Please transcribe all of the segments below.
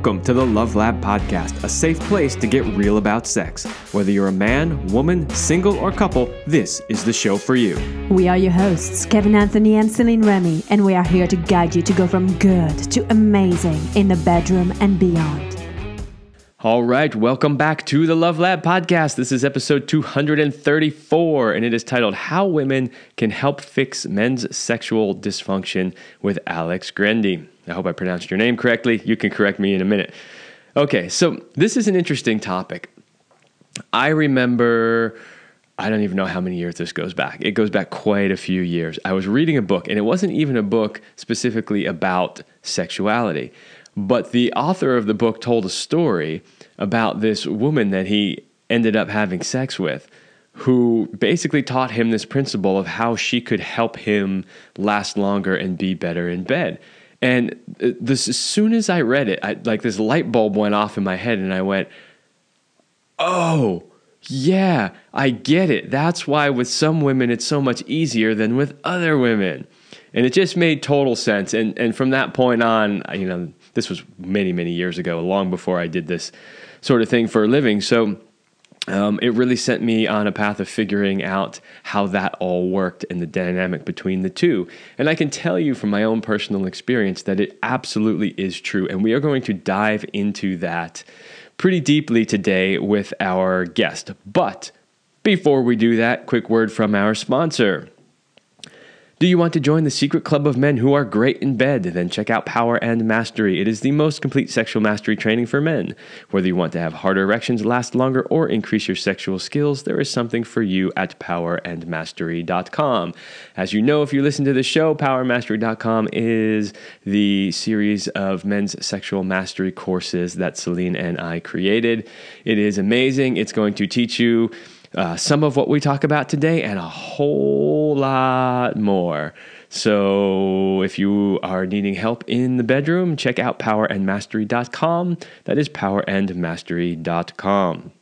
Welcome to the Love Lab Podcast, a safe place to get real about sex. Whether you're a man, woman, single, or couple, this is the show for you. We are your hosts, Kevin Anthony and Celine Remy, and we are here to guide you to go from good to amazing in the bedroom and beyond. All right, welcome back to the Love Lab podcast. This is episode 234, and it is titled How Women Can Help Fix Men's Sexual Dysfunction with Alex Grendi. I hope I pronounced your name correctly. You can correct me in a minute. Okay, so this is an interesting topic. I remember, I don't even know how many years this goes back. It goes back quite a few years. I was reading a book, and it wasn't even a book specifically about sexuality but the author of the book told a story about this woman that he ended up having sex with who basically taught him this principle of how she could help him last longer and be better in bed. And uh, this, as soon as I read it, I, like this light bulb went off in my head, and I went, "Oh, yeah, I get it. That's why with some women it's so much easier than with other women." And it just made total sense. And and from that point on, you know, this was many, many years ago, long before I did this sort of thing for a living. So um, it really sent me on a path of figuring out how that all worked and the dynamic between the two. And I can tell you from my own personal experience that it absolutely is true. And we are going to dive into that pretty deeply today with our guest. But before we do that, quick word from our sponsor. Do you want to join the secret club of men who are great in bed? Then check out Power and Mastery. It is the most complete sexual mastery training for men. Whether you want to have harder erections, last longer, or increase your sexual skills, there is something for you at powerandmastery.com. As you know, if you listen to the show, powermastery.com is the series of men's sexual mastery courses that Celine and I created. It is amazing. It's going to teach you uh, some of what we talk about today and a whole lot more. So, if you are needing help in the bedroom, check out powerandmastery.com. That is powerandmastery.com.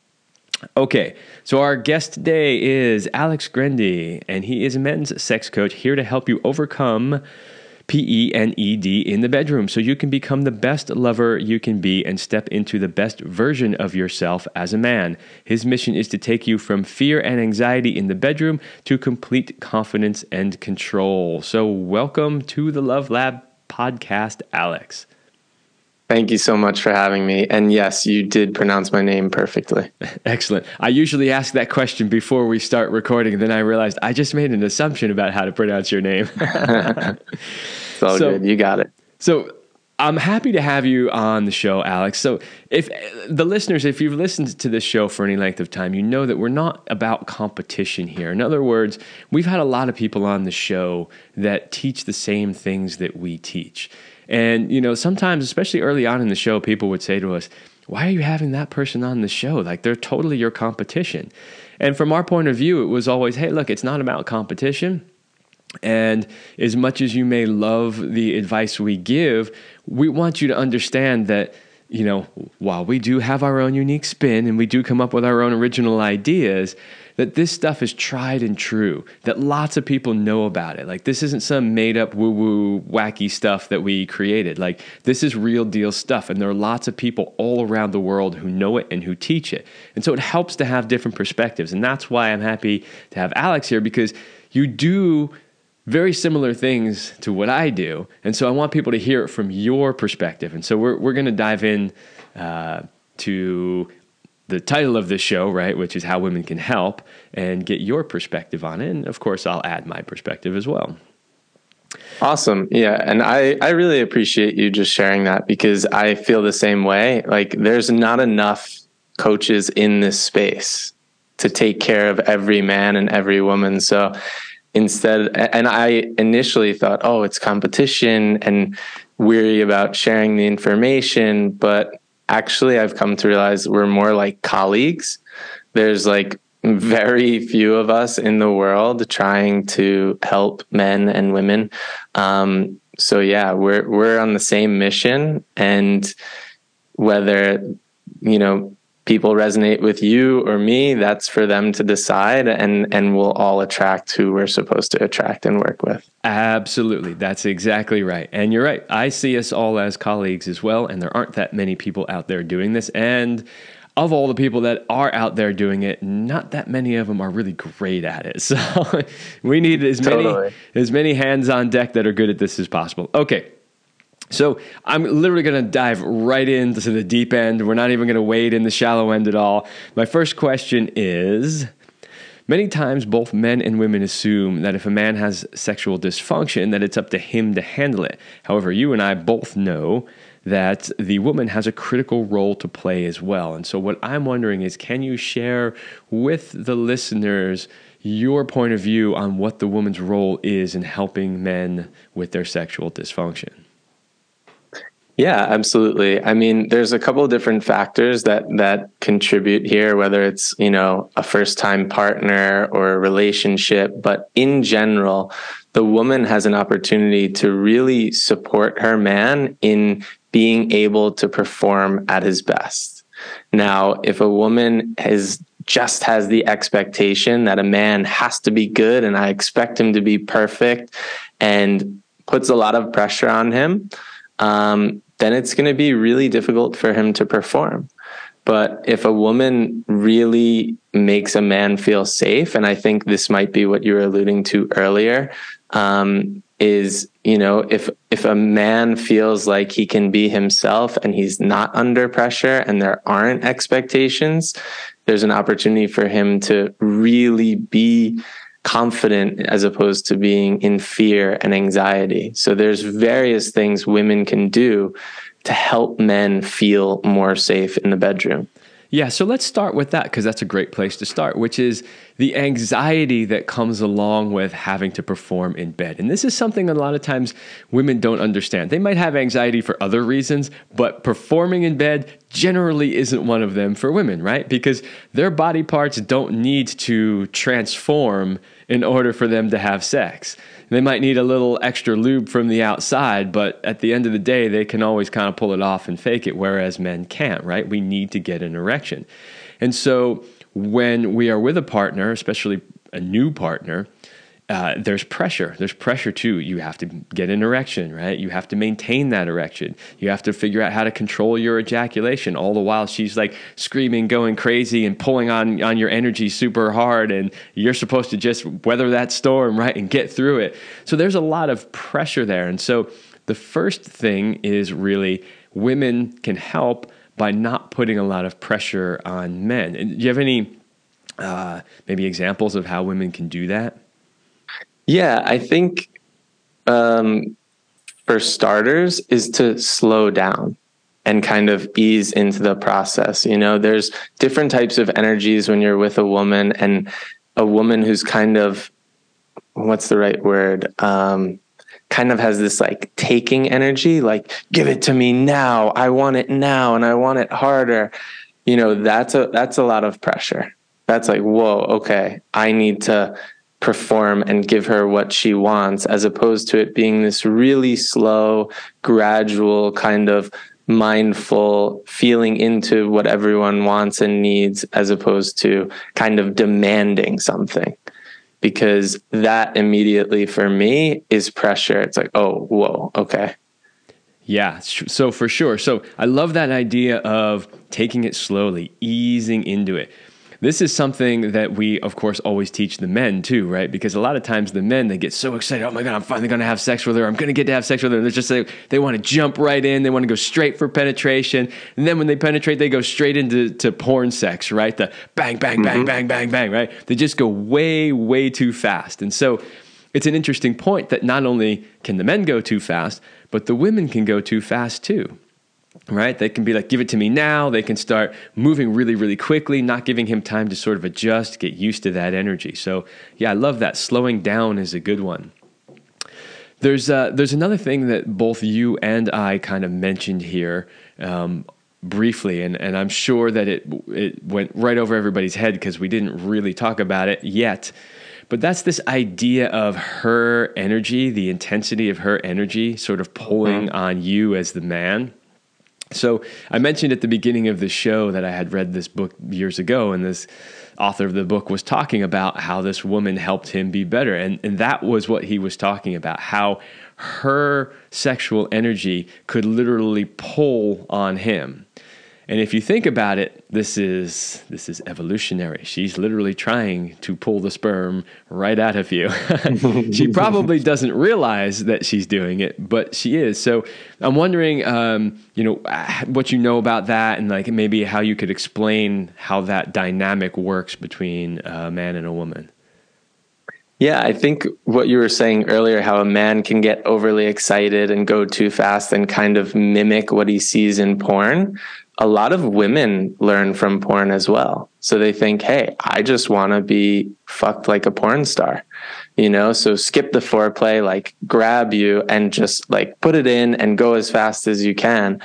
Okay, so our guest today is Alex Grendi, and he is a men's sex coach here to help you overcome P E N E D in the bedroom so you can become the best lover you can be and step into the best version of yourself as a man. His mission is to take you from fear and anxiety in the bedroom to complete confidence and control. So, welcome to the Love Lab podcast, Alex. Thank you so much for having me. And yes, you did pronounce my name perfectly. Excellent. I usually ask that question before we start recording, and then I realized I just made an assumption about how to pronounce your name. it's all so, good. You got it. So I'm happy to have you on the show, Alex. So, if the listeners, if you've listened to this show for any length of time, you know that we're not about competition here. In other words, we've had a lot of people on the show that teach the same things that we teach. And, you know, sometimes, especially early on in the show, people would say to us, why are you having that person on the show? Like they're totally your competition. And from our point of view, it was always, hey, look, it's not about competition. And as much as you may love the advice we give, we want you to understand that, you know, while we do have our own unique spin and we do come up with our own original ideas, that this stuff is tried and true, that lots of people know about it. Like, this isn't some made up woo woo wacky stuff that we created. Like, this is real deal stuff. And there are lots of people all around the world who know it and who teach it. And so it helps to have different perspectives. And that's why I'm happy to have Alex here because you do very similar things to what I do. And so I want people to hear it from your perspective. And so we're, we're going to dive in uh, to the title of this show, right, which is How Women Can Help, and get your perspective on it. And of course, I'll add my perspective as well. Awesome. Yeah. And I, I really appreciate you just sharing that because I feel the same way. Like, there's not enough coaches in this space to take care of every man and every woman. So instead, and I initially thought, oh, it's competition and weary about sharing the information. But actually I've come to realize we're more like colleagues. There's like very few of us in the world trying to help men and women. Um, so yeah, we're we're on the same mission, and whether you know people resonate with you or me, that's for them to decide and and we'll all attract who we're supposed to attract and work with. Absolutely. That's exactly right. And you're right. I see us all as colleagues as well and there aren't that many people out there doing this and of all the people that are out there doing it, not that many of them are really great at it. So we need as many as many hands on deck that are good at this as possible. Okay. So I'm literally going to dive right into the deep end. We're not even going to wade in the shallow end at all. My first question is many times both men and women assume that if a man has sexual dysfunction that it's up to him to handle it. However, you and I both know that the woman has a critical role to play as well. And so what I'm wondering is can you share with the listeners your point of view on what the woman's role is in helping men with their sexual dysfunction? Yeah, absolutely. I mean, there's a couple of different factors that that contribute here, whether it's you know a first time partner or a relationship, but in general, the woman has an opportunity to really support her man in being able to perform at his best. Now, if a woman has just has the expectation that a man has to be good and I expect him to be perfect and puts a lot of pressure on him, um, then it's going to be really difficult for him to perform. But if a woman really makes a man feel safe, and I think this might be what you were alluding to earlier, um, is you know if if a man feels like he can be himself and he's not under pressure and there aren't expectations, there's an opportunity for him to really be confident as opposed to being in fear and anxiety. So there's various things women can do to help men feel more safe in the bedroom. Yeah, so let's start with that because that's a great place to start, which is the anxiety that comes along with having to perform in bed. And this is something a lot of times women don't understand. They might have anxiety for other reasons, but performing in bed generally isn't one of them for women, right? Because their body parts don't need to transform in order for them to have sex. They might need a little extra lube from the outside, but at the end of the day, they can always kind of pull it off and fake it, whereas men can't, right? We need to get an erection. And so when we are with a partner, especially a new partner, uh, there's pressure. There's pressure too. You have to get an erection, right? You have to maintain that erection. You have to figure out how to control your ejaculation. All the while, she's like screaming, going crazy, and pulling on on your energy super hard, and you're supposed to just weather that storm, right, and get through it. So there's a lot of pressure there, and so the first thing is really women can help by not putting a lot of pressure on men. And do you have any uh, maybe examples of how women can do that? Yeah, I think um, for starters is to slow down and kind of ease into the process. You know, there's different types of energies when you're with a woman and a woman who's kind of what's the right word? Um, kind of has this like taking energy, like give it to me now. I want it now and I want it harder. You know, that's a that's a lot of pressure. That's like, whoa, okay, I need to perform and give her what she wants, as opposed to it being this really slow, gradual kind of mindful feeling into what everyone wants and needs, as opposed to kind of demanding something. Because that immediately for me is pressure. It's like, oh, whoa, okay. Yeah, so for sure. So I love that idea of taking it slowly, easing into it. This is something that we, of course, always teach the men too, right? Because a lot of times the men they get so excited. Oh my god, I'm finally going to have sex with her. I'm going to get to have sex with her. They're just like they want to jump right in. They want to go straight for penetration, and then when they penetrate, they go straight into to porn sex, right? The bang, bang, bang, mm-hmm. bang, bang, bang, right? They just go way, way too fast, and so it's an interesting point that not only can the men go too fast, but the women can go too fast too right? They can be like, give it to me now. They can start moving really, really quickly, not giving him time to sort of adjust, get used to that energy. So, yeah, I love that. Slowing down is a good one. There's, uh, there's another thing that both you and I kind of mentioned here um, briefly, and, and I'm sure that it, it went right over everybody's head because we didn't really talk about it yet. But that's this idea of her energy, the intensity of her energy sort of pulling mm-hmm. on you as the man So I mentioned at the beginning of the show that I had read this book years ago, and this author of the book was talking about how this woman helped him be better. And, and that was what he was talking about how her sexual energy could literally pull on him. And if you think about it, this is this is evolutionary. She's literally trying to pull the sperm right out of you. she probably doesn't realize that she's doing it, but she is. So I'm wondering, um, you know, what you know about that, and like maybe how you could explain how that dynamic works between a man and a woman. Yeah, I think what you were saying earlier, how a man can get overly excited and go too fast and kind of mimic what he sees in porn a lot of women learn from porn as well. So they think, hey, I just want to be fucked like a porn star, you know? So skip the foreplay, like grab you and just like put it in and go as fast as you can.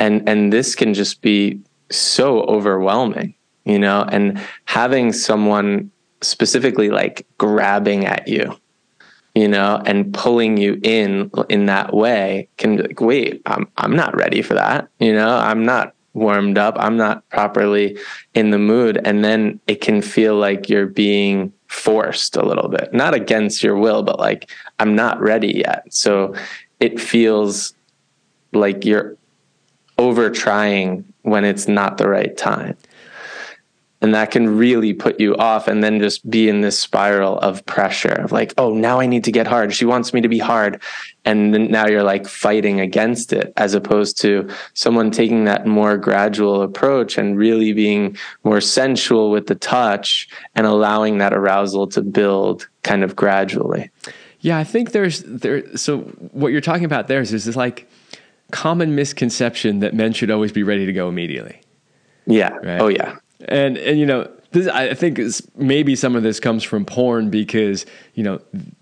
And, and this can just be so overwhelming, you know? And having someone specifically like grabbing at you, you know, and pulling you in in that way can be like, wait, I'm I'm not ready for that. You know, I'm not warmed up. I'm not properly in the mood. And then it can feel like you're being forced a little bit, not against your will, but like, I'm not ready yet. So it feels like you're over trying when it's not the right time and that can really put you off and then just be in this spiral of pressure of like oh now i need to get hard. She wants me to be hard. And then now you're like fighting against it as opposed to someone taking that more gradual approach and really being more sensual with the touch and allowing that arousal to build kind of gradually. Yeah i think there's there so what you're talking about there is this like common misconception that men should always be ready to go immediately. Yeah. Right? oh yeah and and you know, this, I think maybe some of this comes from porn because you know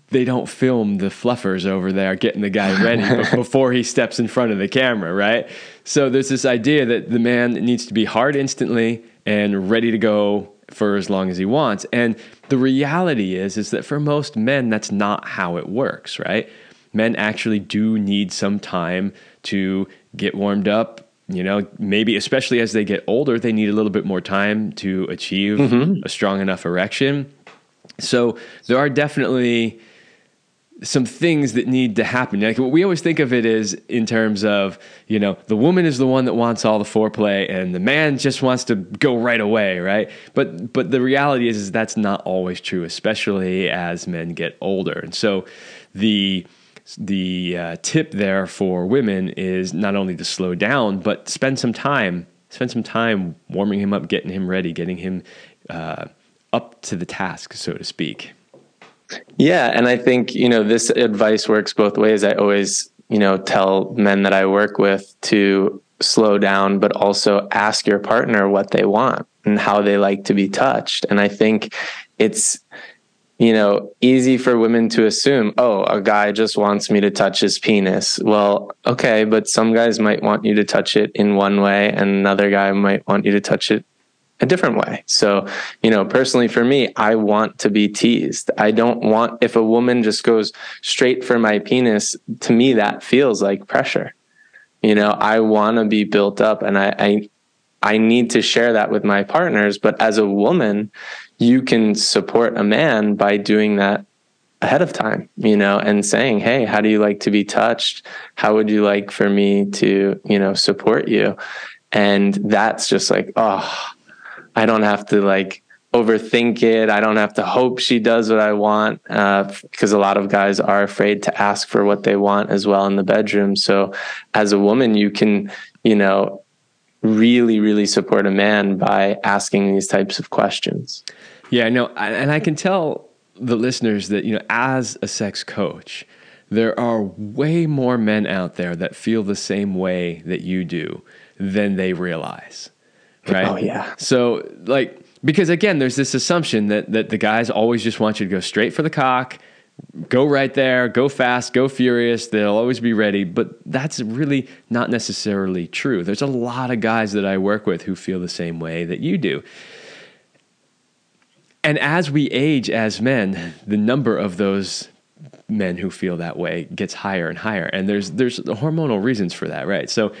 they don't film the fluffers over there getting the guy ready before he steps in front of the camera, right? So there's this idea that the man needs to be hard instantly and ready to go for as long as he wants. And the reality is is that for most men that's not how it works, right? Men actually do need some time to get warmed up, you know, maybe especially as they get older, they need a little bit more time to achieve mm-hmm. a strong enough erection. So there are definitely some things that need to happen. Like we always think of it is in terms of, you know, the woman is the one that wants all the foreplay and the man just wants to go right away, right? But but the reality is, is that's not always true, especially as men get older. And so the the uh, tip there for women is not only to slow down, but spend some time, spend some time warming him up, getting him ready, getting him uh, up to the task, so to speak. Yeah, and I think you know this advice works both ways. I always you know tell men that I work with to slow down, but also ask your partner what they want and how they like to be touched. And I think it's you know, easy for women to assume, oh, a guy just wants me to touch his penis. Well, okay, but some guys might want you to touch it in one way, and another guy might want you to touch it a different way. So, you know, personally for me, I want to be teased. I don't want, if a woman just goes straight for my penis, to me, that feels like pressure. You know, I want to be built up and I, I, I need to share that with my partners. But as a woman, you can support a man by doing that ahead of time, you know, and saying, Hey, how do you like to be touched? How would you like for me to, you know, support you? And that's just like, oh, I don't have to like overthink it. I don't have to hope she does what I want uh, because a lot of guys are afraid to ask for what they want as well in the bedroom. So as a woman, you can, you know, really, really support a man by asking these types of questions. Yeah, no, and I can tell the listeners that, you know, as a sex coach, there are way more men out there that feel the same way that you do than they realize. Right? Oh, yeah. So, like, because again, there's this assumption that, that the guys always just want you to go straight for the cock, go right there, go fast, go furious. They'll always be ready. But that's really not necessarily true. There's a lot of guys that I work with who feel the same way that you do. And as we age as men, the number of those men who feel that way gets higher and higher. And there's there's hormonal reasons for that, right? So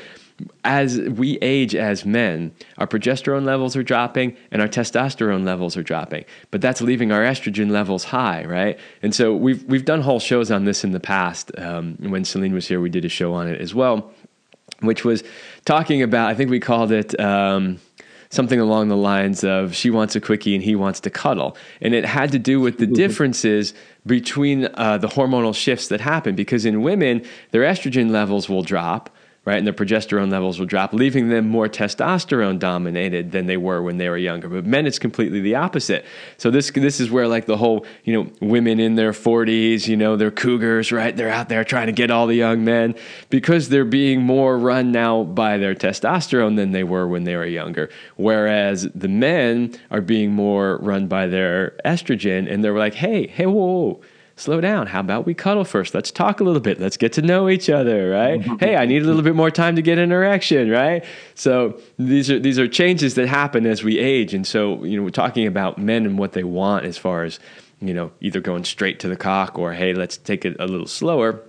as we age as men, our progesterone levels are dropping and our testosterone levels are dropping, but that's leaving our estrogen levels high, right? And so we've we've done whole shows on this in the past. Um, when Celine was here, we did a show on it as well, which was talking about. I think we called it. Um, something along the lines of she wants a quickie and he wants to cuddle. And it had to do with the differences between uh, the hormonal shifts that happen because in women, their estrogen levels will drop right? And their progesterone levels will drop, leaving them more testosterone dominated than they were when they were younger. But men, it's completely the opposite. So this this is where like the whole you know women in their 40s, you know, they're cougars, right? They're out there trying to get all the young men because they're being more run now by their testosterone than they were when they were younger. Whereas the men are being more run by their estrogen, and they're like, hey, hey, whoa. whoa slow down. How about we cuddle first? Let's talk a little bit. Let's get to know each other, right? Mm-hmm. hey, I need a little bit more time to get an erection, right? So these are these are changes that happen as we age, and so you know we're talking about men and what they want as far as you know either going straight to the cock or hey, let's take it a little slower.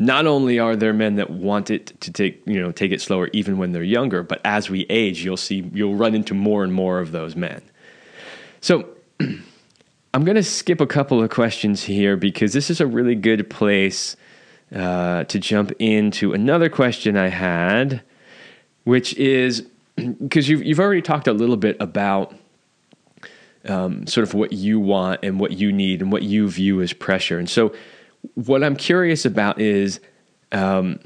Not only are there men that want it to take you know take it slower even when they're younger, but as we age, you'll see you'll run into more and more of those men. So I'm going to skip a couple of questions here because this is a really good place uh, to jump into another question I had, which is because you've, you've already talked a little bit about um, sort of what you want and what you need and what you view as pressure. And so, what I'm curious about is um,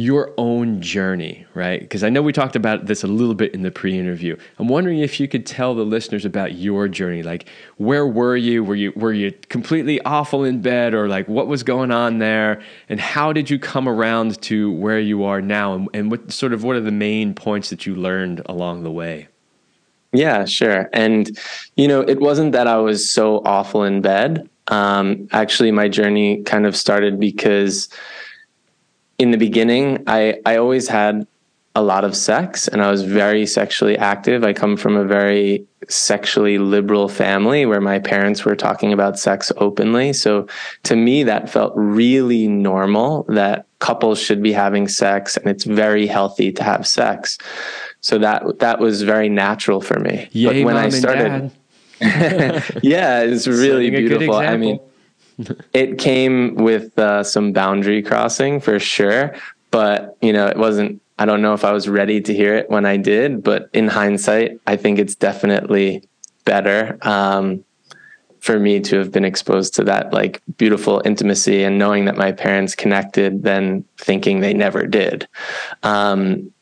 your own journey, right? Because I know we talked about this a little bit in the pre interview. I'm wondering if you could tell the listeners about your journey. Like, where were you? Were you were you completely awful in bed, or like what was going on there? And how did you come around to where you are now? And, and what sort of what are the main points that you learned along the way? Yeah, sure. And you know, it wasn't that I was so awful in bed. Um, actually, my journey kind of started because in the beginning, I, I always had a lot of sex and I was very sexually active. I come from a very sexually liberal family where my parents were talking about sex openly. So to me, that felt really normal that couples should be having sex and it's very healthy to have sex. So that, that was very natural for me. Yay, but when I started, yeah, it's really beautiful. I mean, it came with uh, some boundary crossing for sure, but you know, it wasn't. I don't know if I was ready to hear it when I did, but in hindsight, I think it's definitely better um, for me to have been exposed to that like beautiful intimacy and knowing that my parents connected than thinking they never did. Um,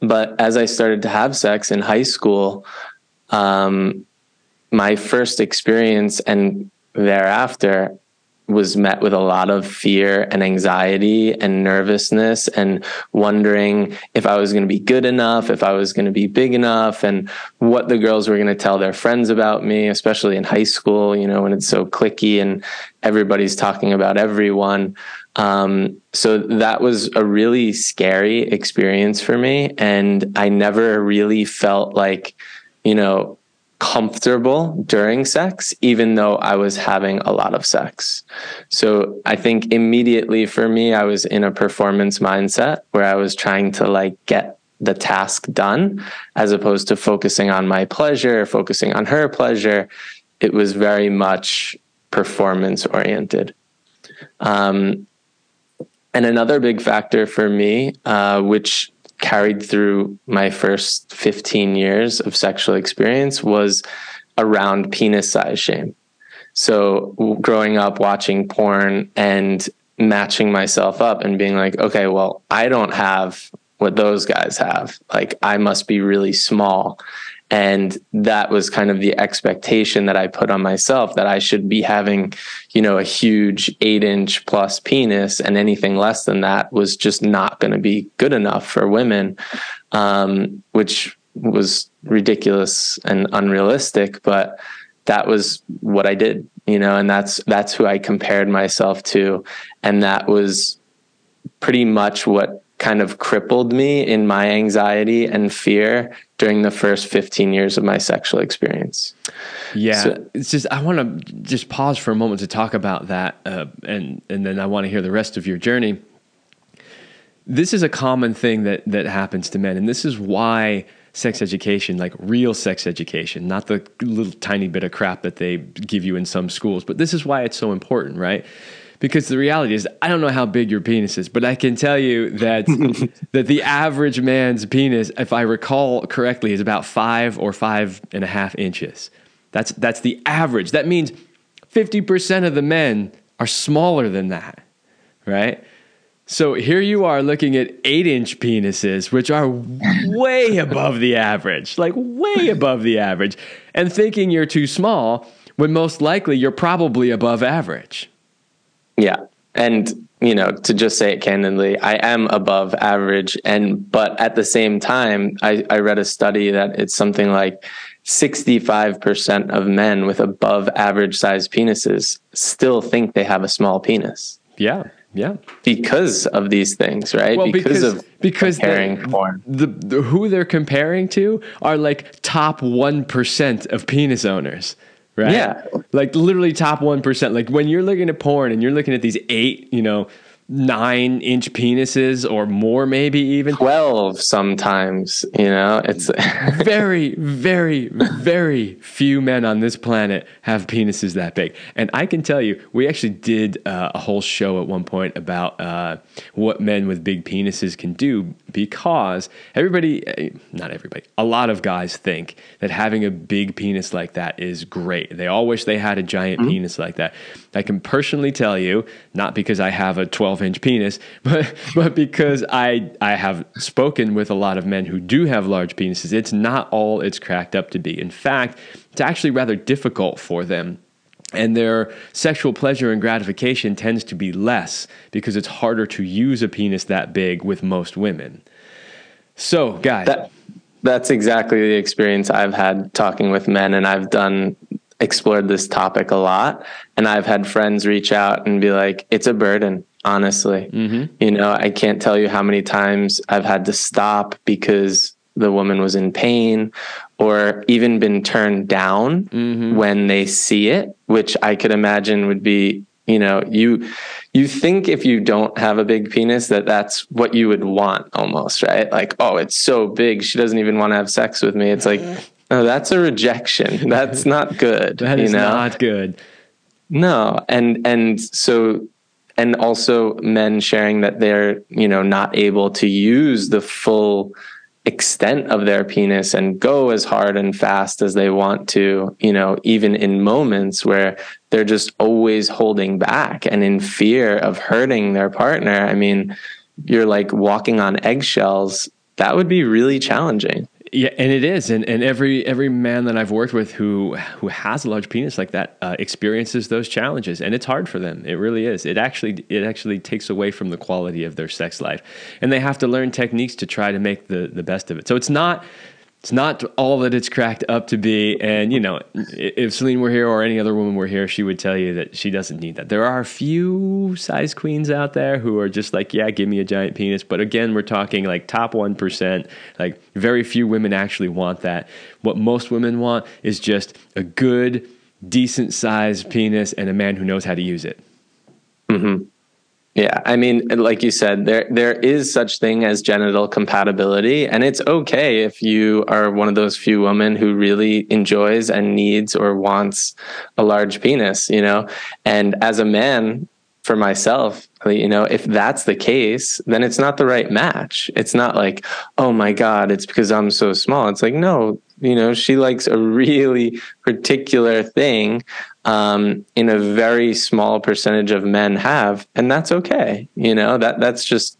but as I started to have sex in high school, um, my first experience and thereafter was met with a lot of fear and anxiety and nervousness and wondering if I was going to be good enough, if I was going to be big enough, and what the girls were going to tell their friends about me, especially in high school, you know, when it's so clicky and everybody's talking about everyone. Um, so that was a really scary experience for me. And I never really felt like, you know, comfortable during sex, even though I was having a lot of sex. So I think immediately for me, I was in a performance mindset where I was trying to like get the task done as opposed to focusing on my pleasure, focusing on her pleasure. It was very much performance oriented. Um, and another big factor for me, uh, which carried through my first 15 years of sexual experience was around penis size shame. So growing up watching porn and matching myself up and being like, okay, well, I don't have what those guys have. Like I must be really small. And that was kind of the expectation that I put on myself that I should be having, you know, a huge eight inch plus penis and anything less than that was just not going to be good enough for women, um, which was ridiculous and unrealistic. But that was what I did, you know, and that's, that's who I compared myself to. And that was pretty much what kind of crippled me in my anxiety and fear during the first 15 years of my sexual experience. Yeah, so, it's just I want to just pause for a moment to talk about that, uh, and and then I want to hear the rest of your journey. this is a common thing that that happens to men, and this is why sex education, like real sex education, not the little tiny bit of crap that they give you in some schools, but this is why it's so important, right? Because the reality is, I don't know how big your penis is, but I can tell you that that the average man's penis, if I recall correctly, is about five or five and a half inches. That's that's the average. That means fifty percent of the men are smaller than that, right? So here you are looking at eight inch penises, which are way above the average, like way above the average, and thinking you're too small when most likely you're probably above average. Yeah. And, you know, to just say it candidly, I am above average. And, but at the same time, I, I read a study that it's something like 65% of men with above average size penises still think they have a small penis. Yeah. Yeah, because of these things, right? Well, because, because of because comparing the, porn. The, the, who they're comparing to are like top one percent of penis owners, right? Yeah, like literally top one percent. Like when you're looking at porn and you're looking at these eight, you know, nine inch penises or more, maybe even 12 sometimes. You know, it's very, very, very few men on this planet have penises that big. And I can tell you, we actually did uh, a whole show at one point about uh, what men with big penises can do because everybody, eh, not everybody, a lot of guys think that having a big penis like that is great. They all wish they had a giant mm-hmm. penis like that. I can personally tell you, not because I have a 12 inch penis, but but because I I have spoken with a lot of men who do have large penises. It's not all it's cracked up to be. In fact, it's actually rather difficult for them. And their sexual pleasure and gratification tends to be less because it's harder to use a penis that big with most women. So, guys. That, that's exactly the experience I've had talking with men, and I've done explored this topic a lot and I've had friends reach out and be like, it's a burden, honestly. Mm-hmm. You know, I can't tell you how many times I've had to stop because the woman was in pain or even been turned down mm-hmm. when they see it, which I could imagine would be, you know, you you think if you don't have a big penis that that's what you would want almost, right? Like, oh, it's so big, she doesn't even want to have sex with me. It's like no, that's a rejection. That's not good. that is know? not good. No, and and so and also men sharing that they're you know not able to use the full extent of their penis and go as hard and fast as they want to, you know, even in moments where they're just always holding back and in fear of hurting their partner. I mean, you're like walking on eggshells. That would be really challenging. Yeah, and it is, and and every every man that I've worked with who who has a large penis like that uh, experiences those challenges, and it's hard for them. It really is. It actually it actually takes away from the quality of their sex life, and they have to learn techniques to try to make the the best of it. So it's not it's not all that it's cracked up to be. And, you know, if Celine were here or any other woman were here, she would tell you that she doesn't need that. There are a few size queens out there who are just like, yeah, give me a giant penis. But again, we're talking like top 1%. Like, very few women actually want that. What most women want is just a good, decent sized penis and a man who knows how to use it. Mm-hmm. Yeah, I mean, like you said, there there is such thing as genital compatibility, and it's okay if you are one of those few women who really enjoys and needs or wants a large penis, you know. And as a man, for myself, you know, if that's the case, then it's not the right match. It's not like, oh my God, it's because I'm so small. It's like, no, you know, she likes a really particular thing um, in a very small percentage of men have, and that's okay. You know, that that's just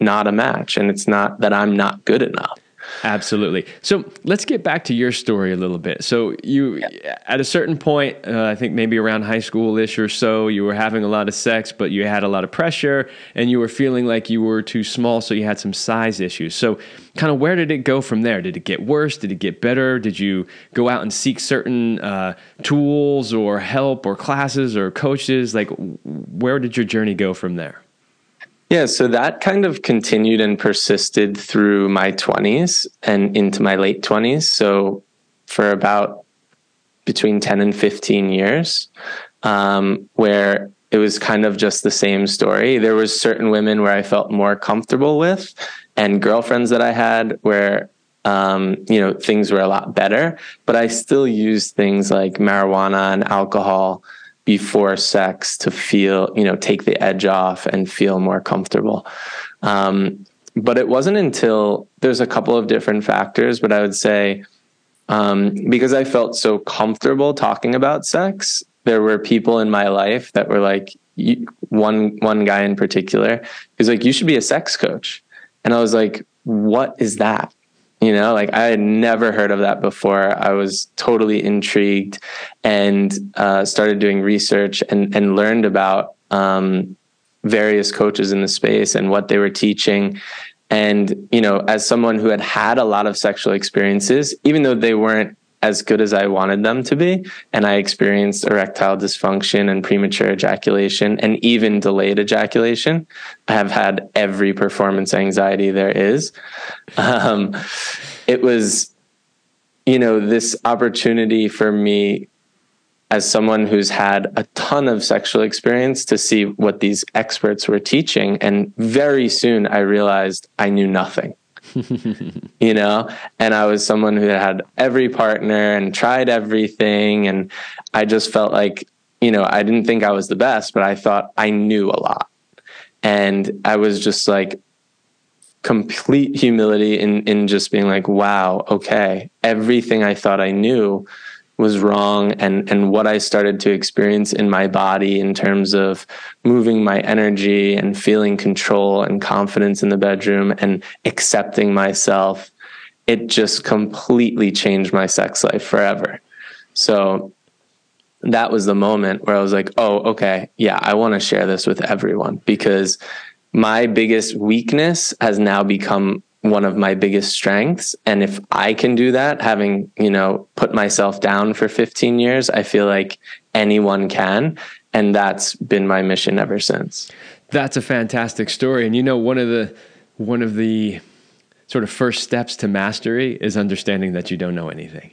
not a match, and it's not that I'm not good enough. Absolutely. So let's get back to your story a little bit. So you, yeah. at a certain point, uh, I think maybe around high school-ish or so, you were having a lot of sex, but you had a lot of pressure, and you were feeling like you were too small, so you had some size issues. So, kind of, where did it go from there? Did it get worse? Did it get better? Did you go out and seek certain uh, tools or help or classes or coaches? Like, where did your journey go from there? Yeah, so that kind of continued and persisted through my 20s and into my late 20s. So for about between 10 and 15 years, um, where it was kind of just the same story. There was certain women where I felt more comfortable with, and girlfriends that I had where um, you know things were a lot better. But I still used things like marijuana and alcohol before sex to feel you know take the edge off and feel more comfortable. Um, but it wasn't until there's a couple of different factors, but I would say um, because I felt so comfortable talking about sex there were people in my life that were like you, one one guy in particular is like you should be a sex coach and i was like what is that you know like i had never heard of that before. I was totally intrigued and uh, started doing research and and learned about um, various coaches in the space and what they were teaching. And you know as someone who had had a lot of sexual experiences even though they weren't as good as I wanted them to be. And I experienced erectile dysfunction and premature ejaculation and even delayed ejaculation. I have had every performance anxiety there is. Um, it was, you know, this opportunity for me as someone who's had a ton of sexual experience to see what these experts were teaching. And very soon I realized I knew nothing. you know? And i was someone who had every partner and tried everything and i just felt like you know i didn't think i was the best but i thought i knew a lot. And i was just like complete humility in in just being like wow okay everything i thought i knew was wrong and and what I started to experience in my body in terms of moving my energy and feeling control and confidence in the bedroom and accepting myself it just completely changed my sex life forever. So that was the moment where I was like oh okay yeah I want to share this with everyone because my biggest weakness has now become one of my biggest strengths. And if i can do that having you know put myself down for 15 years i feel like anyone can. And that's been my mission ever since. That's a fantastic story. And you know one of the one of the sort of first steps to mastery is understanding that you don't know anything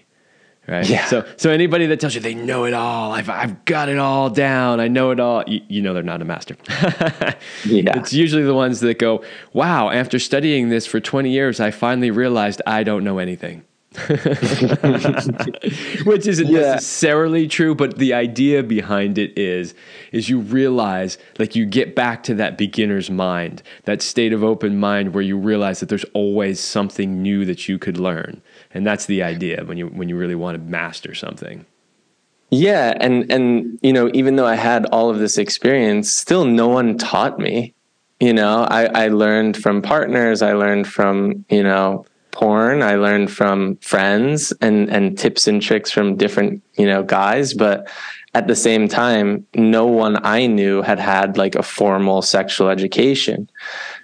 right? Yeah. So so anybody that tells you they know it all, I've I've got it all down, I know it all, you, you know they're not a master. yeah. It's usually the ones that go, "Wow, after studying this for 20 years, I finally realized I don't know anything." which isn't yeah. necessarily true but the idea behind it is is you realize like you get back to that beginner's mind that state of open mind where you realize that there's always something new that you could learn and that's the idea when you when you really want to master something. Yeah and and you know even though i had all of this experience still no one taught me. You know i i learned from partners i learned from you know porn i learned from friends and and tips and tricks from different you know guys but at the same time no one i knew had had like a formal sexual education.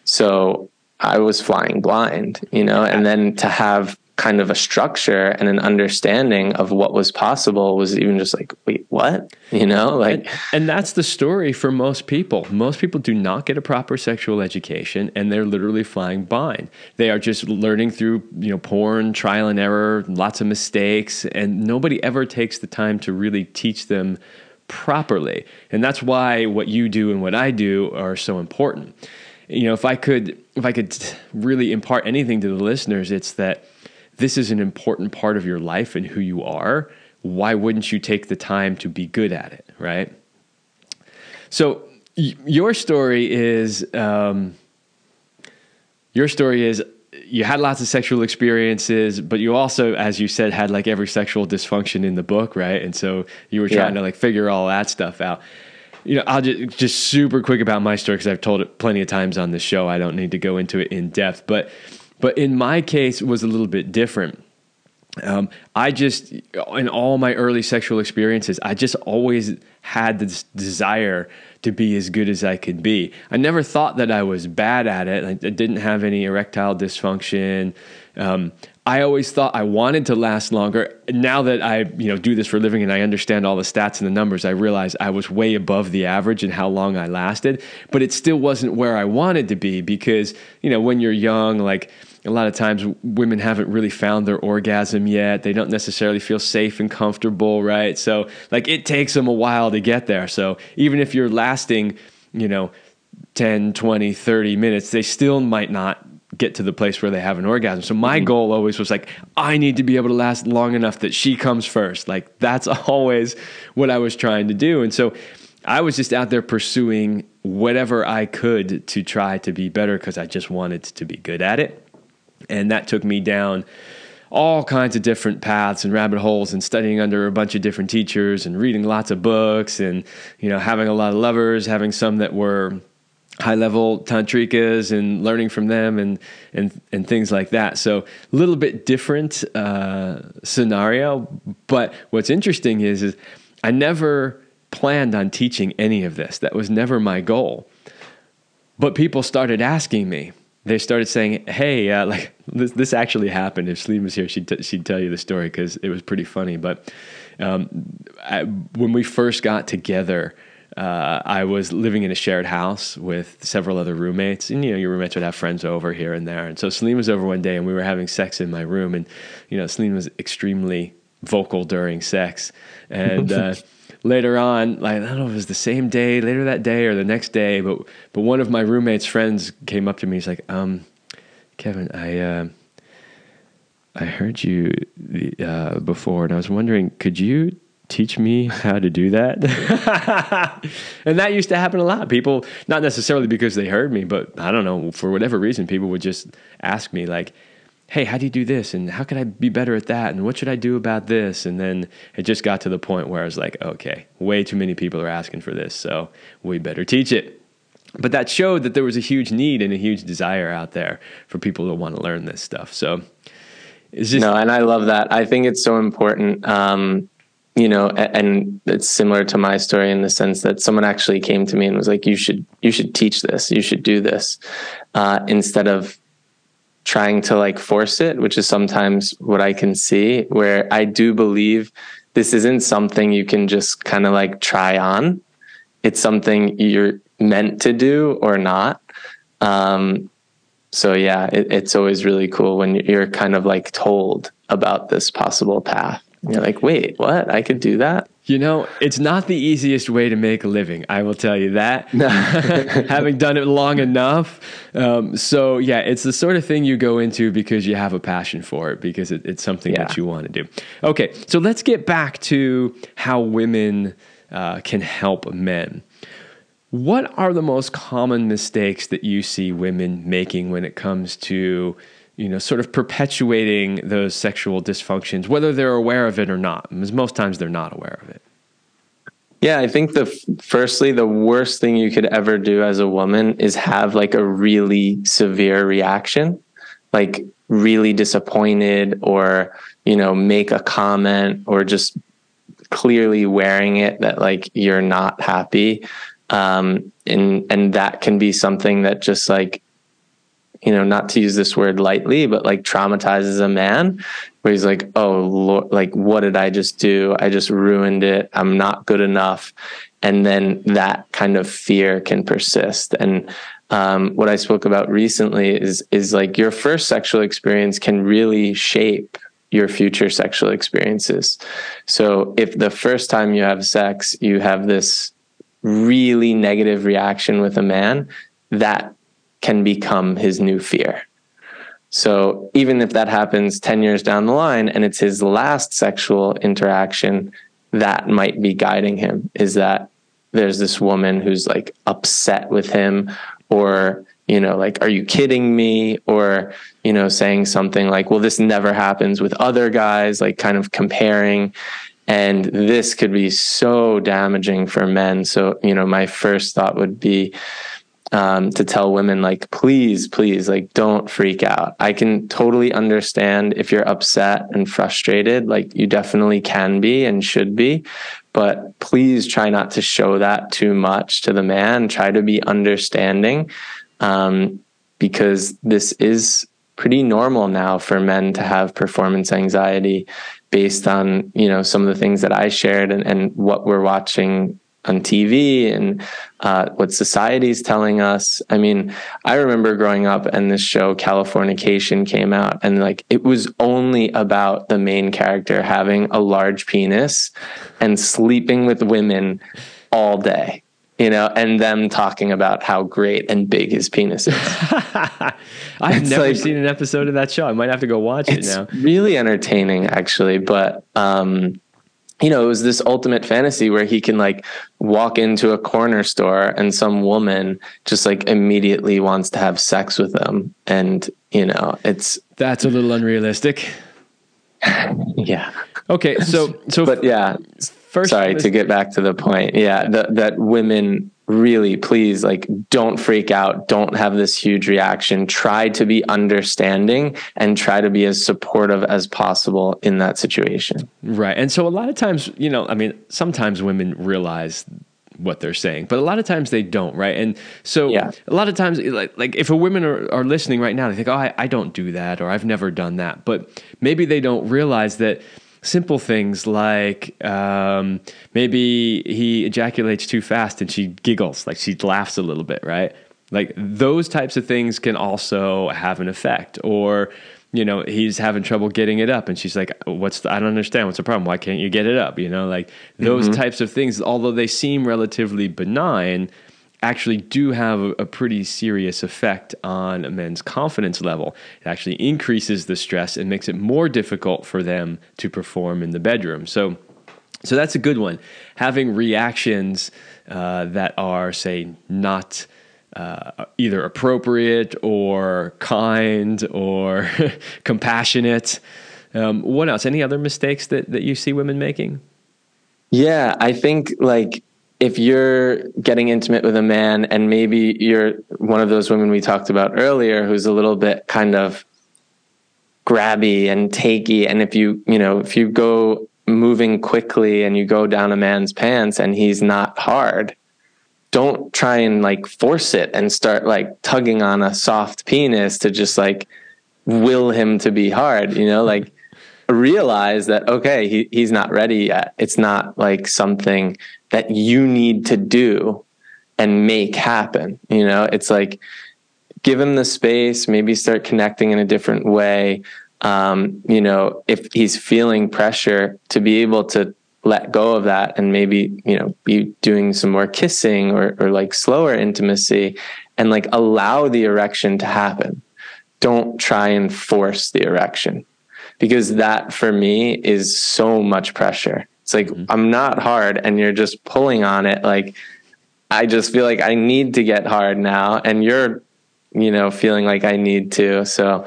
So i was flying blind you know and then to have kind of a structure and an understanding of what was possible was even just like wait what? You know like and, and, that's the story for most people. Most people do not get a proper sexual education and they're literally flying blind. They are just learning through you know porn trial and error lots of mistakes and nobody ever takes the time to really teach them properly. And that's why what you do and what I do are so important. You know if I could if I could really impart anything to the listeners it's that this is an important part of your life and who you are, why wouldn't you take the time to be good at it, right? So y- your story is um, your story is you had lots of sexual experiences, but you also, as you said, had like every sexual dysfunction in the book, right? And so you were trying yeah. to like figure all that stuff out. You know, I'll just just super quick about my story because I've told it plenty of times on the show. I don't need to go into it in depth, but but in my case, it was a little bit different. Um, I just, in all my early sexual experiences, I just always had this desire to be as good as I could be. I never thought that I was bad at it. I, didn't have any erectile dysfunction. Um, I always thought I wanted to last longer. Now that I, you know, do this for a living and I understand all the stats and the numbers, I realize I was way above the average in how long I lasted, but it still wasn't where I wanted to be because, you know, when you're young, like a lot of times women haven't really found their orgasm yet. They don't necessarily feel safe and comfortable, right? So, like it takes them a while to get there. So, even if you're lasting, you know, 10, 20, 30 minutes, they still might not get to the place where they have an orgasm. So my mm-hmm. goal always was like, I need to be able to last long enough that she comes first. Like that's always what I was trying to do. And so I was just out there pursuing whatever I could to try to be better because I just wanted to be good at it. And that took me down all kinds of different paths and rabbit holes and studying under a bunch of different teachers and reading lots of books and you know having a lot of lovers having some that were high level tantrikas and learning from them and and and things like that. So a little bit different uh, scenario. But what's interesting is is I never planned on teaching any of this. That was never my goal. But people started asking me. They started saying, "Hey, uh, like this, this actually happened. If Celine was here, she'd t- she'd tell you the story because it was pretty funny." But um, I, when we first got together, uh, I was living in a shared house with several other roommates, and you know your roommates would have friends over here and there. And so Celine was over one day, and we were having sex in my room, and you know Celine was extremely vocal during sex, and. Uh, later on, like I don't know if it was the same day, later that day or the next day, but but one of my roommate's friends came up to me. He's like, um, "Kevin, I uh, I heard you uh, before, and I was wondering, could you teach me how to do that? and that used to happen a lot. People, not necessarily because they heard me, but I don't know, for whatever reason, people would just ask me, like, hey, how do you do this? And how can I be better at that? And what should I do about this? And then it just got to the point where I was like, okay, way too many people are asking for this, so we better teach it. But that showed that there was a huge need and a huge desire out there for people to want to learn this stuff. So it's just. No, and I love that. I think it's so important. Um, you know and it's similar to my story in the sense that someone actually came to me and was like you should you should teach this. You should do this uh, instead of trying to like force it which is sometimes what i can see where i do believe this isn't something you can just kind of like try on. It's something you're meant to do or not. Um, so yeah it, it's always really cool when you're kind of like told about this possible path you're like, wait, what? I could do that? You know, it's not the easiest way to make a living. I will tell you that. Having done it long enough. Um, so, yeah, it's the sort of thing you go into because you have a passion for it, because it, it's something yeah. that you want to do. Okay, so let's get back to how women uh, can help men. What are the most common mistakes that you see women making when it comes to you know, sort of perpetuating those sexual dysfunctions, whether they're aware of it or not. Because most times they're not aware of it. Yeah, I think the firstly, the worst thing you could ever do as a woman is have like a really severe reaction, like really disappointed, or you know, make a comment, or just clearly wearing it that like you're not happy, um, and and that can be something that just like you know, not to use this word lightly, but like traumatizes a man where he's like, oh, Lord, like, what did I just do? I just ruined it. I'm not good enough. And then that kind of fear can persist. And um, what I spoke about recently is is like your first sexual experience can really shape your future sexual experiences. So if the first time you have sex, you have this really negative reaction with a man, that can become his new fear. So even if that happens 10 years down the line and it's his last sexual interaction, that might be guiding him. Is that there's this woman who's like upset with him or you know like are you kidding me? or you know saying something like well this never happens with other guys like kind of comparing. And this could be so damaging for men. So you know my first thought would be um, to tell women like please please like don't freak out. I can totally understand if you're upset and frustrated like you definitely can be and should be but please try not to show that too much to the man. Try to be understanding um, because this is pretty normal now for men to have performance anxiety based on you know some of the things that I shared and, and what we're watching on TV and uh, what society's telling us. I mean, I remember growing up and this show Californication came out, and like it was only about the main character having a large penis and sleeping with women all day you know, and them talking about how great and big his penis is. I've it's never like, seen an episode of that show. I might have to go watch it now. Really entertaining, actually. But um, you know, it was this ultimate fantasy where he can like walk into a corner store and some woman just like immediately wants to have sex with him, and you know, it's that's a little unrealistic. yeah. Okay, so so but yeah, First, sorry to get back to the point. Yeah, the, that women really please like don't freak out. Don't have this huge reaction. Try to be understanding and try to be as supportive as possible in that situation. Right. And so a lot of times you know i mean sometimes women realize what they're saying but a lot of times they don't right? And so yeah. a lot of times like, like if a women are, are listening right now they think oh I, I don't do that or i've never done that. But maybe they don't realize that simple things like um, maybe he ejaculates too fast and she giggles, like she laughs a little bit, right? Like those types of things can also have an effect. Or, you know, he's having trouble getting it up and she's like, What's the, I don't understand. What's the problem? Why can't you get it up? You know, like those mm-hmm. types of things, although they seem relatively benign, actually do have a, pretty serious effect on a men's confidence level. It actually increases the stress and makes it more difficult for them to perform in the bedroom. So, so that's a good one. Having reactions uh, that are, say, not uh, either appropriate or kind or compassionate. Um, what else? Any other mistakes that, that you see women making? Yeah, I think like if you're getting intimate with a man and maybe you're one of those women we talked about earlier who's a little bit kind of grabby and takey and if you you know if you go moving quickly and you go down a man's pants and he's not hard don't try and like force it and start like tugging on a soft penis to just like will him to be hard you know? Like realize that okay he, he's not ready yet it's not like something that you need to do and make happen. You know, it's like give him the space, maybe start connecting in a different way. Um, you know, if he's feeling pressure to be able to let go of that and maybe, you know, be doing some more kissing or, or like slower intimacy and like allow the erection to happen. Don't try and force the erection because that for me is so much pressure. It's like mm-hmm. I'm not hard and you're just pulling on it like I just feel like I need to get hard now and you're you know feeling like I need to. So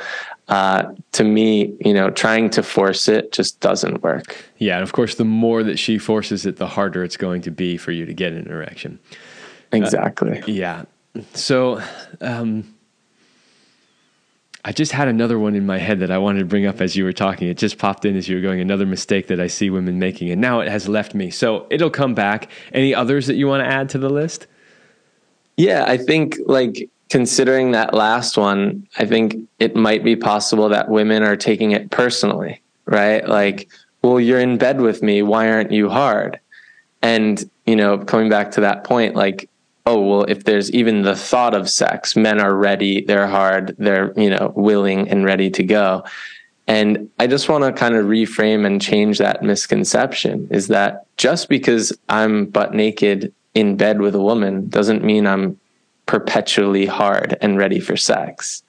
uh, to me, you know, trying to force it just doesn't work. Yeah, and of course, the more that she forces it, the harder it's going to be for you to get an erection. Exactly. Uh, yeah. So, um, I just had another one in my head that I wanted to bring up as you were talking. It just popped in as you were going. Another mistake that I see women making, and now it has left me. So it'll come back. Any others that you want to add to the list? Yeah, I think like considering that last one, I think it might be possible that women are taking it personally, right? Like, well, you're in bed with me. Why aren't you hard? And, you know, coming back to that point, like oh well if there's even the thought of sex men are ready they're hard they're you know willing and ready to go. And i just want to kind of reframe and change that misconception is that just because i'm butt naked in bed with a woman doesn't mean i'm perpetually hard and ready for sex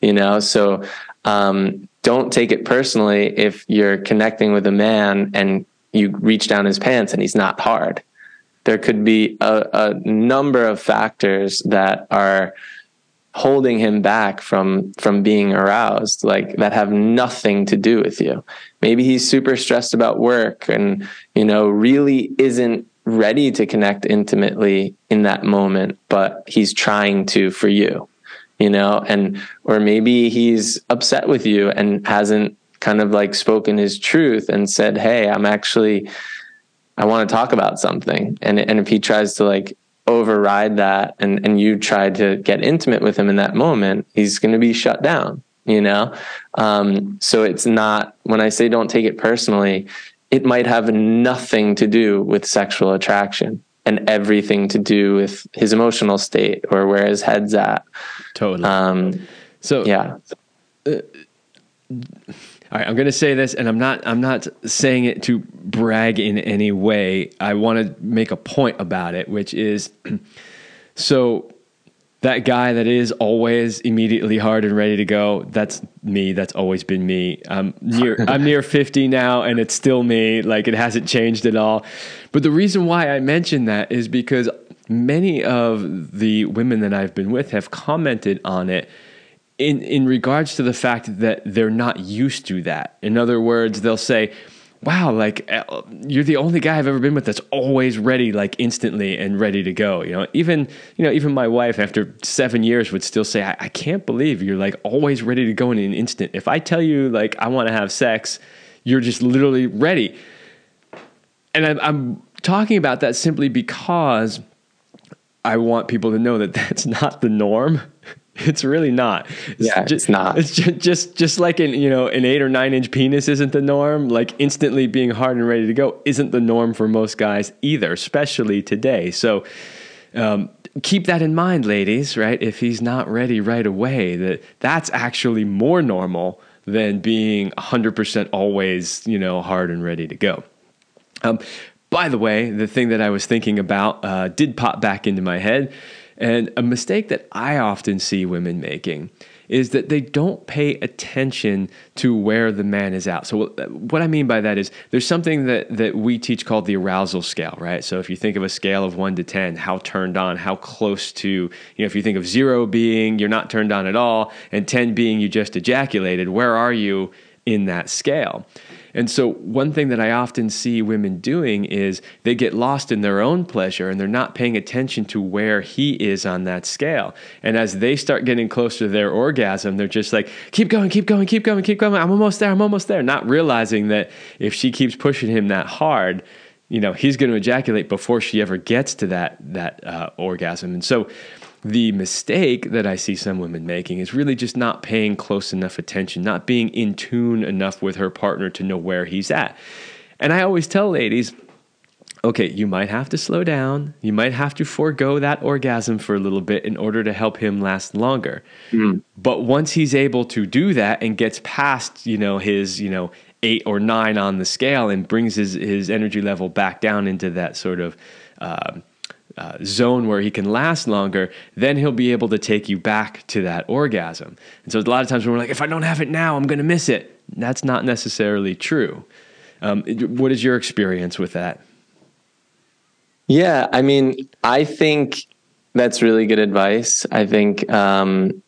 you know? So um, don't take it personally if you're connecting with a man and you reach down his pants and he's not hard there could be a, a number of factors that are holding him back from from being aroused like that have nothing to do with you. Maybe he's super stressed about work and you know really isn't ready to connect intimately in that moment but he's trying to for you you know? And or maybe he's upset with you and hasn't kind of like spoken his truth and said hey i'm actually I want to talk about something. And and if he tries to like override that and and you try to get intimate with him in that moment, he's going to be shut down. you know? Um, so it's not, when I say don't take it personally, it might have nothing to do with sexual attraction and everything to do with his emotional state or where his head's at. Totally. Um, so yeah. Uh, all right, I'm going to say this, and I'm not. I'm not saying it to brag in any way. I want to make a point about it, which is, so that guy that is always immediately hard and ready to go. That's me. That's always been me. I'm near. I'm near 50 now, and it's still me. Like it hasn't changed at all. But the reason why I mention that is because many of the women that I've been with have commented on it in in regards to the fact that they're not used to that. In other words, they'll say, "Wow, like uh, you're the only guy I've ever been with that's always ready, like instantly and ready to go." You know, even you know, even my wife after seven years would still say, "I, I can't believe you're like always ready to go in an instant." If I tell you like I want to have sex, you're just literally ready. And I'm, I'm talking about that simply because I want people to know that that's not the norm. It's really not. It's yeah, just, it's not. It's just, just just like an you know an eight or nine inch penis isn't the norm. Like instantly being hard and ready to go isn't the norm for most guys either, especially today. So um, keep that in mind, ladies. Right? If he's not ready right away, that that's actually more normal than being 100% always you know hard and ready to go. Um, by the way, the thing that I was thinking about uh, did pop back into my head and a mistake that I often see women making is that they don't pay attention to where the man is at. So what I mean by that is there's something that that we teach called the arousal scale, right? So if you think of a scale of 1 to 10, how turned on, how close to, you know, if you think of 0 being you're not turned on at all and 10 being you just ejaculated, where are you in that scale? And so, one thing that I often see women doing is they get lost in their own pleasure and they're not paying attention to where he is on that scale. And as they start getting closer to their orgasm, they're just like, keep going, keep going, keep going, keep going. I'm almost there, I'm almost there. Not realizing that if she keeps pushing him that hard, you know, he's going to ejaculate before she ever gets to that, that uh, orgasm. And so, the mistake that I see some women making is really just not paying close enough attention, not being in tune enough with her partner to know where he's at. And I always tell ladies, okay, you might have to slow down. You might have to forego that orgasm for a little bit in order to help him last longer. Mm. But once he's able to do that and gets past, you know, his, you know, eight or nine on the scale and brings his, his energy level back down into that sort of uh, uh, zone where he can last longer, then he'll be able to take you back to that orgasm. And so a lot of times when we're like, if I don't have it now, I'm going to miss it. That's not necessarily true. Um, what is your experience with that? Yeah, I mean, I think that's really good advice. I think um,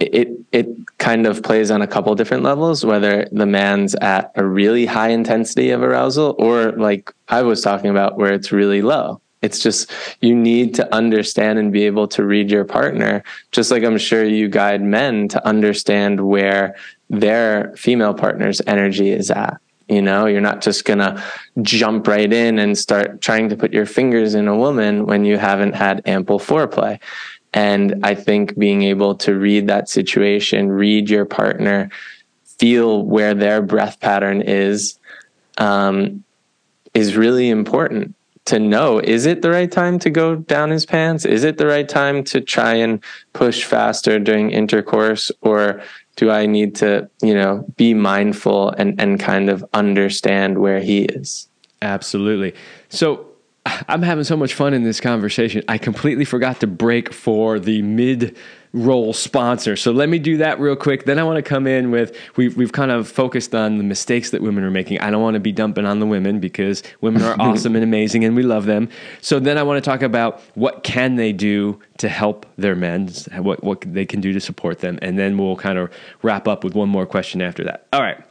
it it kind of plays on a couple different levels whether the man's at a really high intensity of arousal or like i was talking about where it's really low. It's just you need to understand and be able to read your partner just like i'm sure you guide men to understand where their female partner's energy is at. You know you're not just going to jump right in and start trying to put your fingers in a woman when you haven't had ample foreplay and I think being able to read that situation, read your partner, feel where their breath pattern is, um, is really important to know is it the right time to go down his pants? Is it the right time to try and push faster during intercourse? Or do I need to, you know, be mindful and, and kind of understand where he is? Absolutely. So I'm having so much fun in this conversation. I completely forgot to break for the mid roll sponsor. So let me do that real quick. Then I want to come in with we've we've kind of focused on the mistakes that women are making. I don't want to be dumping on the women because women are awesome and amazing and we love them. So then I want to talk about what can they do to help their men, what what they can do to support them, and then we'll kind of wrap up with one more question after that. All right.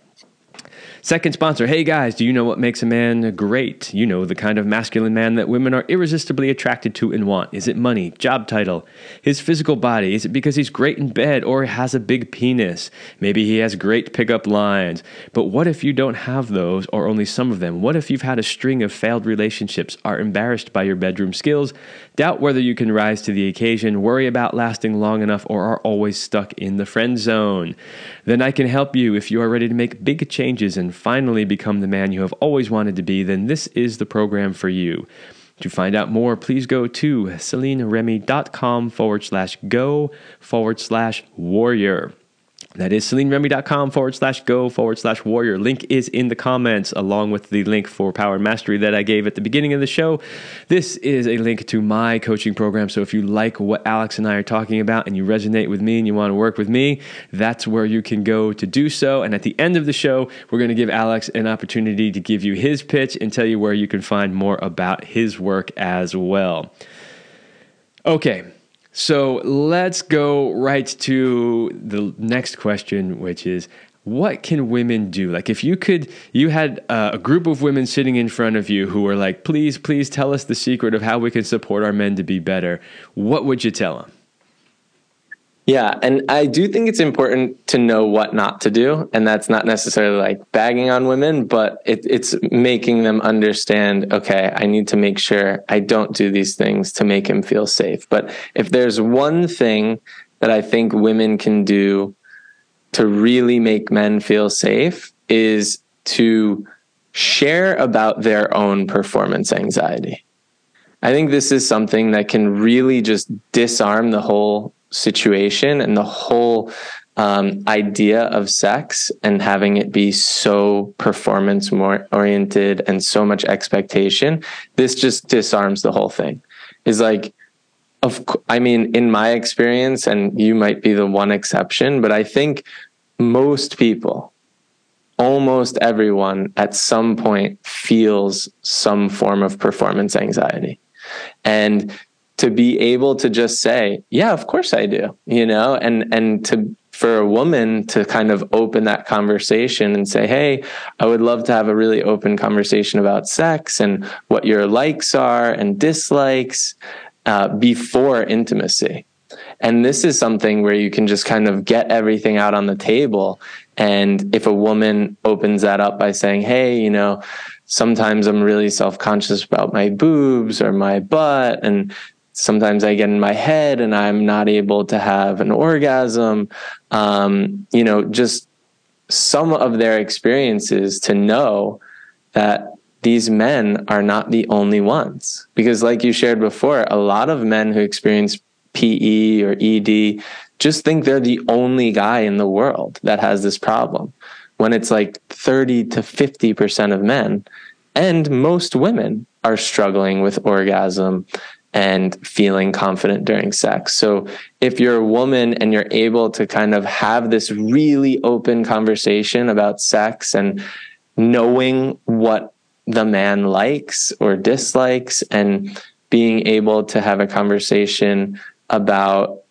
Second sponsor, hey guys, do you know what makes a man great? You know, the kind of masculine man that women are irresistibly attracted to and want. Is it money, job title, his physical body? Is it because he's great in bed or has a big penis? Maybe he has great pickup lines. But what if you don't have those or only some of them? What if you've had a string of failed relationships, are embarrassed by your bedroom skills, doubt whether you can rise to the occasion, worry about lasting long enough, or are always stuck in the friend zone? Then I can help you if you are ready to make big changes and finally become the man you have always wanted to be, then this is the program for you. To find out more, please go to CelineRemy.com forward slash go forward slash warrior. That is CelineRemy.com forward slash go forward slash warrior. Link is in the comments along with the link for Power Mastery that I gave at the beginning of the show. This is a link to my coaching program. So if you like what Alex and I are talking about and you resonate with me and you want to work with me, that's where you can go to do so. And at the end of the show, we're going to give Alex an opportunity to give you his pitch and tell you where you can find more about his work as well. Okay. So let's go right to the next question, which is what can women do? Like, if you could, you had uh, a group of women sitting in front of you who were like, please, please tell us the secret of how we can support our men to be better. What would you tell them? Yeah, and I do think it's important to know what not to do, and that's not necessarily like bagging on women, but it, it's making them understand. Okay, I need to make sure I don't do these things to make him feel safe. But if there's one thing that I think women can do to really make men feel safe, is to share about their own performance anxiety. I think this is something that can really just disarm the whole situation and the whole um, idea of sex and having it be so performance more oriented and so much expectation this just disarms the whole thing. Is like of i mean in my experience and you might be the one exception but i think most people almost everyone at some point feels some form of performance anxiety. And to be able to just say, yeah, of course I do, you know, and, and to, for a woman to kind of open that conversation and say, Hey, I would love to have a really open conversation about sex and what your likes are and dislikes uh, before intimacy. And this is something where you can just kind of get everything out on the table. And if a woman opens that up by saying, Hey, you know, sometimes I'm really self conscious about my boobs or my butt. And sometimes I get in my head and I'm not able to have an orgasm. Um, you know, just some of their experiences to know that these men are not the only ones. Because, like you shared before, a lot of men who experience PE or ED just think they're the only guy in the world that has this problem when it's like 30 to 50% of men and most women are struggling with orgasm and feeling confident during sex. So if you're a woman and you're able to kind of have this really open conversation about sex and knowing what the man likes or dislikes and being able to have a conversation about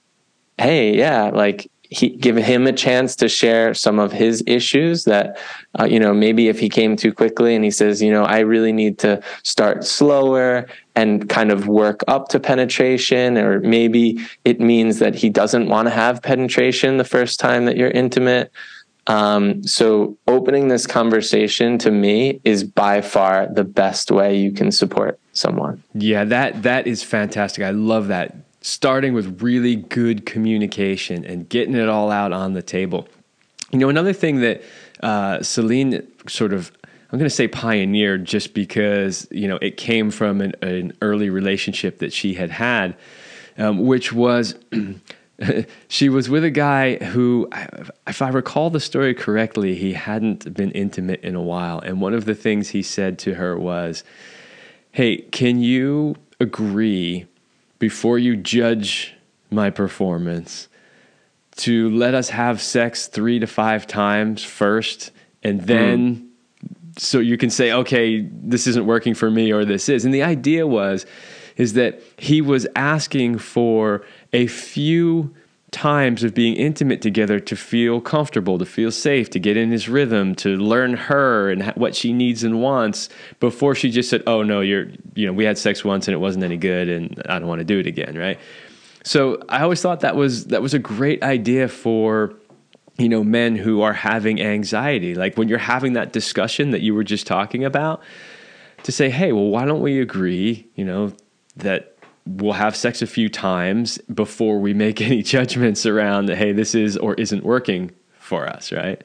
hey yeah like he give him a chance to share some of his issues that uh, you know maybe if he came too quickly and he says you know i really need to start slower and kind of work up to penetration or maybe it means that he doesn't want to have penetration the first time that you're intimate. Um, so opening this conversation to me is by far the best way you can support someone. Yeah that that is fantastic. I love that starting with really good communication and getting it all out on the table. You know, another thing that uh, Celine sort of I'm going to say pioneered just because you know it came from an, an early relationship that she had had, um, which was she was with a guy who, if I recall the story correctly, he hadn't been intimate in a while, and one of the things he said to her was, "Hey, can you agree before you judge my performance to let us have sex three to five times first and then mm. so you can say okay this isn't working for me or this is and the idea was is that he was asking for a few times of being intimate together to feel comfortable, to feel safe, to get in his rhythm, to learn her and what she needs and wants before she just said, "Oh no, you're you know, we had sex once and it wasn't any good and I don't want to do it again," right? So, I always thought that was that was a great idea for you know, men who are having anxiety. Like when you're having that discussion that you were just talking about, to say, "Hey, well, why don't we agree, you know, that we'll have sex a few times before we make any judgments around, hey, this is or isn't working for us, right?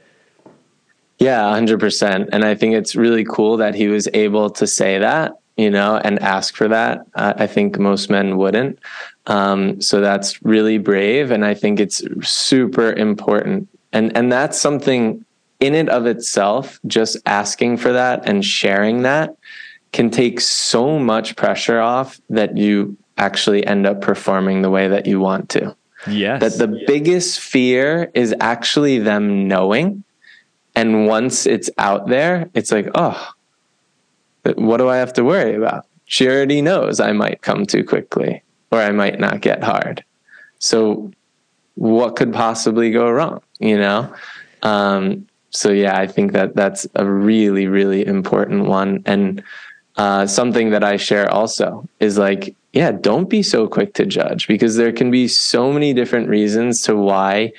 Yeah, 100%. And I think it's really cool that he was able to say that, you know, and ask for that. I think most men wouldn't. Um, so that's really brave. And I think it's super important. And, and that's something in and of itself, just asking for that and sharing that can take so much pressure off that you actually end up performing the way that you want to. Yes. That the biggest fear is actually them knowing. And once it's out there, it's like, oh, what do I have to worry about? She already knows I might come too quickly or I might not get hard. So what could possibly go wrong, you know? Um, so yeah, I think that that's a really, really important one. And uh, something that I share also is like, yeah, don't be so quick to judge because there can be so many different reasons to why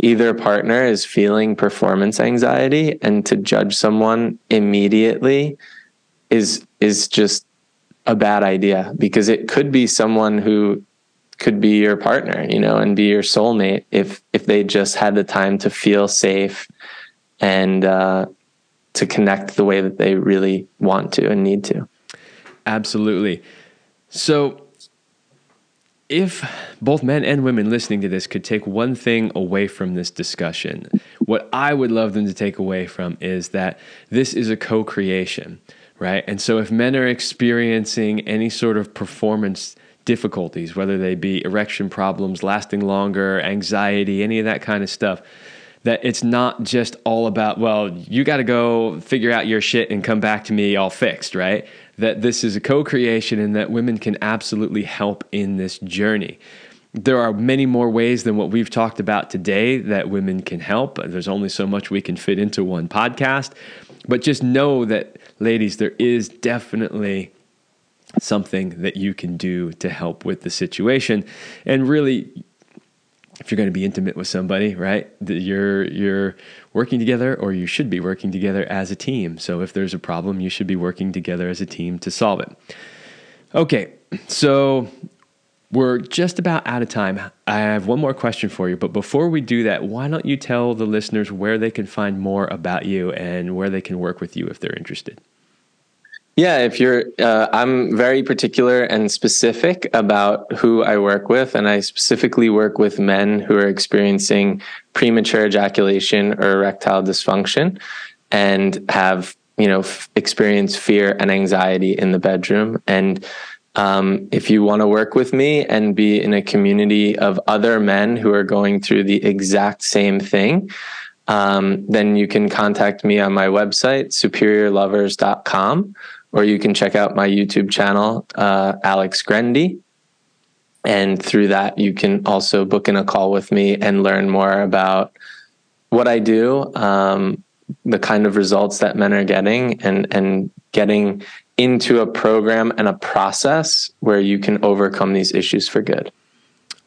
either partner is feeling performance anxiety and to judge someone immediately is is just a bad idea because it could be someone who could be your partner, you know, and be your soulmate if if they just had the time to feel safe and uh, to connect the way that they really want to and need to. Absolutely. So, if both men and women listening to this could take one thing away from this discussion, what I would love them to take away from is that this is a co creation, right? And so, if men are experiencing any sort of performance difficulties, whether they be erection problems, lasting longer, anxiety, any of that kind of stuff, that it's not just all about, well, you got to go figure out your shit and come back to me all fixed, right? That this is a co creation and that women can absolutely help in this journey. There are many more ways than what we've talked about today that women can help. There's only so much we can fit into one podcast. But just know that, ladies, there is definitely something that you can do to help with the situation. And really, if you're going to be intimate with somebody, right? You're you're working together, or you should be working together as a team. So if there's a problem, you should be working together as a team to solve it. Okay, so we're just about out of time. I have one more question for you, but before we do that, why don't you tell the listeners where they can find more about you and where they can work with you if they're interested? Yeah, if you're, uh, I'm very particular and specific about who I work with, and I specifically work with men who are experiencing premature ejaculation or erectile dysfunction, and have you know f- experienced fear and anxiety in the bedroom. And um, if you want to work with me and be in a community of other men who are going through the exact same thing, um, then you can contact me on my website, superiorlovers.com or you can check out my YouTube channel, uh, Alex Grendi. And through that, you can also book in a call with me and learn more about what I do, um, the kind of results that men are getting, and and getting into a program and a process where you can overcome these issues for good.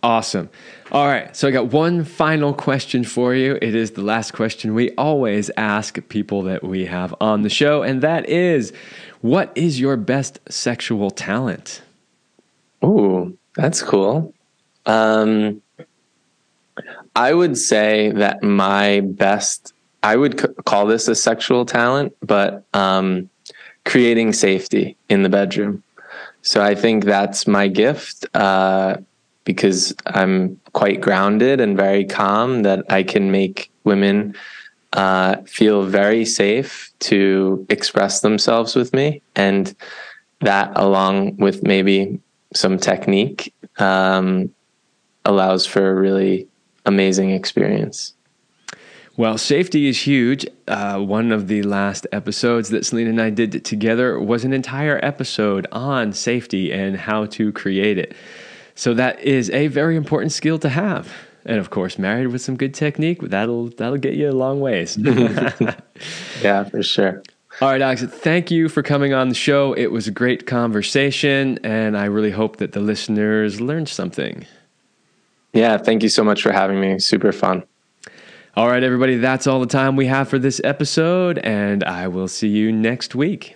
Awesome. All right. So I got one final question for you. It is the last question we always ask people that we have on the show, and that is what is your best sexual talent? Ooh, that's cool. Um, I would say that my best, I would c- call this a sexual talent, but um, creating safety in the bedroom. So I think that's my gift uh, because I'm quite grounded and very calm that I can make women uh, feel very safe to express themselves with me. And that, along with maybe some technique, um, allows for a really amazing experience. Well, safety is huge. Uh, one of the last episodes that Celine and I did together was an entire episode on safety and how to create it. So that is a very important skill to have. And of course, married with some good technique, that'll that'll get you a long ways. yeah, for sure. All right, Alex, thank you for coming on the show. It was a great conversation, and I really hope that the listeners learned something. Yeah, thank you so much for having me. Super fun. All right, everybody, that's all the time we have for this episode, and I will see you next week.